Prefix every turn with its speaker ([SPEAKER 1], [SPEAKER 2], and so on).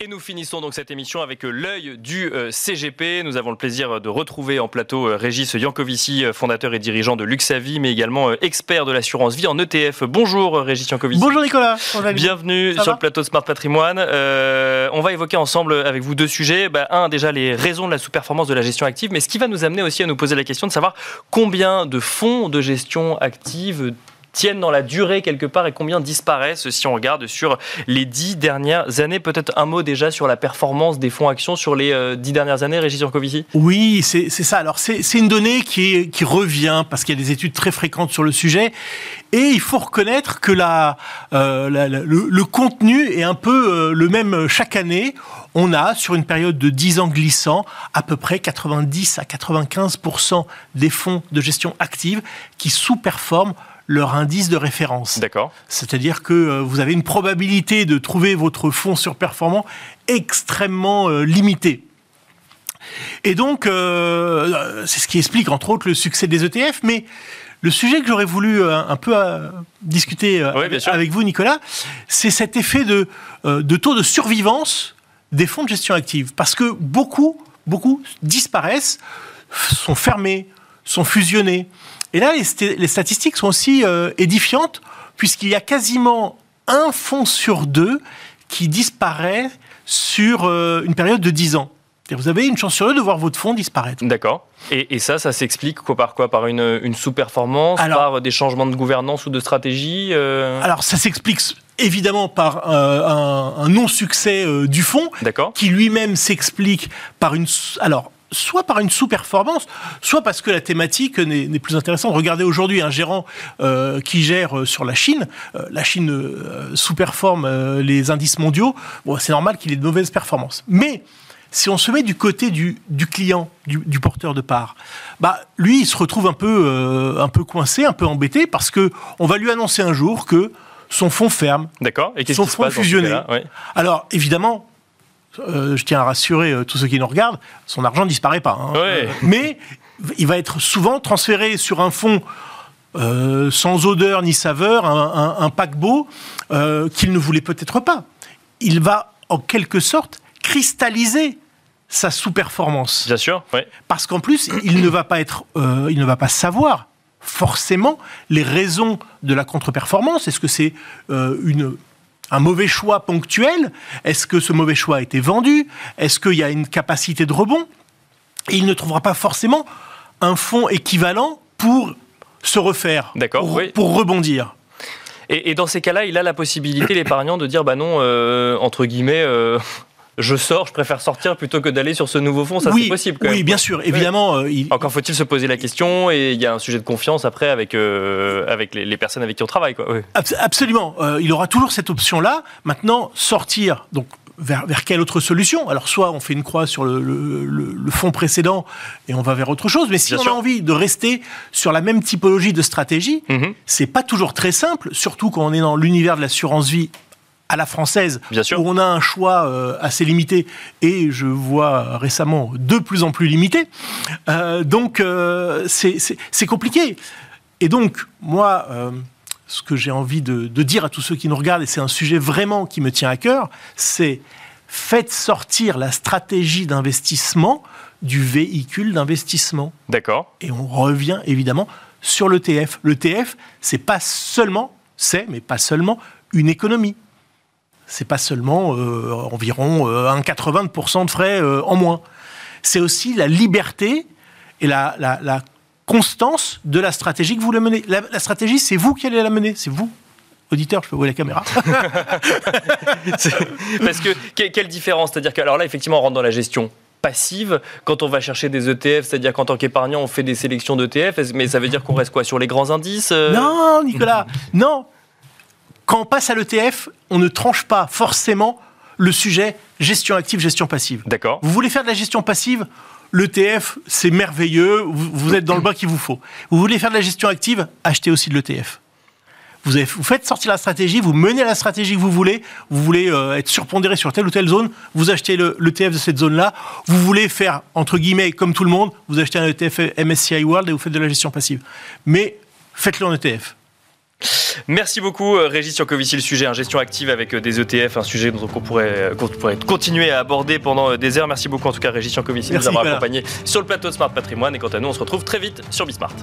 [SPEAKER 1] Et nous finissons donc cette émission avec euh, l'œil du euh, CGP. Nous avons le plaisir de retrouver en plateau euh, Régis Yankovici, fondateur et dirigeant de Luxavi, mais également expert de l'assurance vie en ETF. Bonjour Régis Yankovici.
[SPEAKER 2] Bonjour Nicolas.
[SPEAKER 1] Bienvenue sur le plateau de Smart Patrimoine. on va évoquer ensemble avec vous deux sujets. Bah, un, déjà les raisons de la sous-performance de la gestion active, mais ce qui va nous amener aussi à nous poser la question de savoir combien de fonds de gestion active tiennent dans la durée quelque part et combien disparaissent si on regarde sur les dix dernières années? Peut-être un mot déjà sur la performance des fonds actions sur les euh, dix dernières années, Régis Jancovici
[SPEAKER 2] Oui, c'est ça. Alors c'est une donnée qui, qui revient parce qu'il y a des études très fréquentes sur le sujet et il faut reconnaître que la, euh, le, contenu est un peu euh, le même chaque année. On a, sur une période de 10 ans glissant, à peu près 90 à 95 des fonds de gestion active qui sous-performent leur indice de référence.
[SPEAKER 1] D'accord.
[SPEAKER 2] C'est-à-dire que euh, vous avez une probabilité de trouver votre fonds surperformant extrêmement euh, limitée. Et donc, euh, c'est ce qui explique entre autres le succès des ETF, mais le sujet que j'aurais voulu un peu discuter avec vous, Nicolas, c'est cet effet de, de taux de survivance des fonds de gestion active. Parce que beaucoup, beaucoup disparaissent, sont fermés, sont fusionnés. Et là, les, statistiques sont aussi euh, édifiantes, puisqu'il y a quasiment un fonds sur deux qui disparaît sur euh, une période de 10 ans. Vous avez une chance sur deux de voir votre fonds disparaître.
[SPEAKER 1] D'accord. Et, ça, ça s'explique quoi, par quoi? Par une, sous-performance? Par des changements de gouvernance ou de stratégie
[SPEAKER 2] euh? Alors, ça s'explique évidemment par un, un non-succès du fonds, qui lui-même s'explique par une... Alors, soit par une sous-performance, soit parce que la thématique n'est plus intéressante. Regardez aujourd'hui un gérant euh, qui gère euh, sur la Chine. Euh, la Chine sous-performe les indices mondiaux. Bon, c'est normal qu'il ait de mauvaises performances. Mais si on se met du côté du, client, du, porteur de part, bah lui, il se retrouve un peu, un peu coincé, un peu embêté, parce que on va lui annoncer un jour que son fonds ferme,
[SPEAKER 1] D'accord.
[SPEAKER 2] Et son fonds fusionné. Alors évidemment, euh, je tiens à rassurer euh, tous ceux qui nous regardent, son argent ne disparaît pas. Hein. Euh, mais il va être souvent transféré sur un fonds sans odeur ni saveur, un, paquebot qu'il ne voulait peut-être pas. Il va en quelque sorte cristalliser sa sous-performance.
[SPEAKER 1] Bien sûr,
[SPEAKER 2] Parce qu'en plus, il ne va pas être, il ne va pas savoir forcément les raisons de la contre-performance. Est-ce que c'est une un mauvais choix ponctuel. Est-ce que ce mauvais choix a été vendu? Est-ce qu'il y a une capacité de rebond? Et il ne trouvera pas forcément un fonds équivalent pour se refaire, pour, pour rebondir.
[SPEAKER 1] Et, dans ces cas-là, il a la possibilité, l'épargnant, de dire, bah non, euh, entre guillemets, euh, je sors, je préfère sortir plutôt que d'aller sur ce nouveau fonds. Ça, c'est possible.
[SPEAKER 2] oui, bien sûr, évidemment.
[SPEAKER 1] Euh, Encore faut-il se poser la question et il y a un sujet de confiance après avec, euh, avec les, personnes avec qui on travaille. Quoi.
[SPEAKER 2] absolument. Euh, il aura toujours cette option-là. Maintenant, sortir, donc vers, vers, quelle autre solution? Alors, soit on fait une croix sur le, le, fonds précédent et on va vers autre chose, mais si on a envie de rester sur la même typologie de stratégie, mhm. c'est pas toujours très simple, surtout quand on est dans l'univers de l'assurance vie à la française,
[SPEAKER 1] Bien sûr.
[SPEAKER 2] où on a un choix euh, assez limité et je vois récemment de plus en plus limité. Euh, donc euh, c'est compliqué. Et donc moi, ce que j'ai envie de, de, dire à tous ceux qui nous regardent, et c'est un sujet vraiment qui me tient à cœur, c'est faites sortir la stratégie d'investissement du véhicule d'investissement.
[SPEAKER 1] D'accord.
[SPEAKER 2] Et on revient évidemment sur l'ETF. L'ETF, c'est pas seulement, c'est, mais pas seulement, une économie c'est pas seulement euh, environ euh, un 80% de frais euh, en moins. C'est aussi la liberté et la, constance de la stratégie que vous le menez. La, stratégie, c'est vous qui allez la mener, c'est vous. Auditeur, je peux voir la caméra.
[SPEAKER 1] Parce que, quelle différence? C'est-à-dire que, alors là, effectivement, on rentre dans la gestion passive quand on va chercher des ETF, c'est-à-dire qu'en tant qu'épargnant, on fait des sélections d'ETF, mais ça veut dire qu'on reste quoi? Sur les grands indices
[SPEAKER 2] Non, Nicolas, non quand on passe à l'ETF, on ne tranche pas forcément le sujet gestion active, gestion passive.
[SPEAKER 1] D'accord.
[SPEAKER 2] Vous voulez faire de la gestion passive L'ETF, c'est merveilleux, vous, êtes dans le bain qu'il vous faut. Vous voulez faire de la gestion active Achetez aussi de l'ETF. Vous, vous, faites sortir la stratégie, vous menez la stratégie que vous voulez, vous voulez euh, être surpondéré sur telle ou telle zone, vous achetez l'ETF de cette zone-là, vous voulez faire, entre guillemets, comme tout le monde, vous achetez un ETF MSCI World et vous faites de la gestion passive. Mais faites-le en ETF
[SPEAKER 1] Merci beaucoup, euh, Régis Yankovici, le sujet, hein, gestion active avec euh, des ETF, un sujet dont on pourrait, pourrait continuer à aborder pendant des heures. Merci beaucoup, en tout cas, Régis Yankovici, de nous avoir accompagnés sur le plateau de Smart Patrimoine. Et quant à nous, on se retrouve très vite sur Bismart.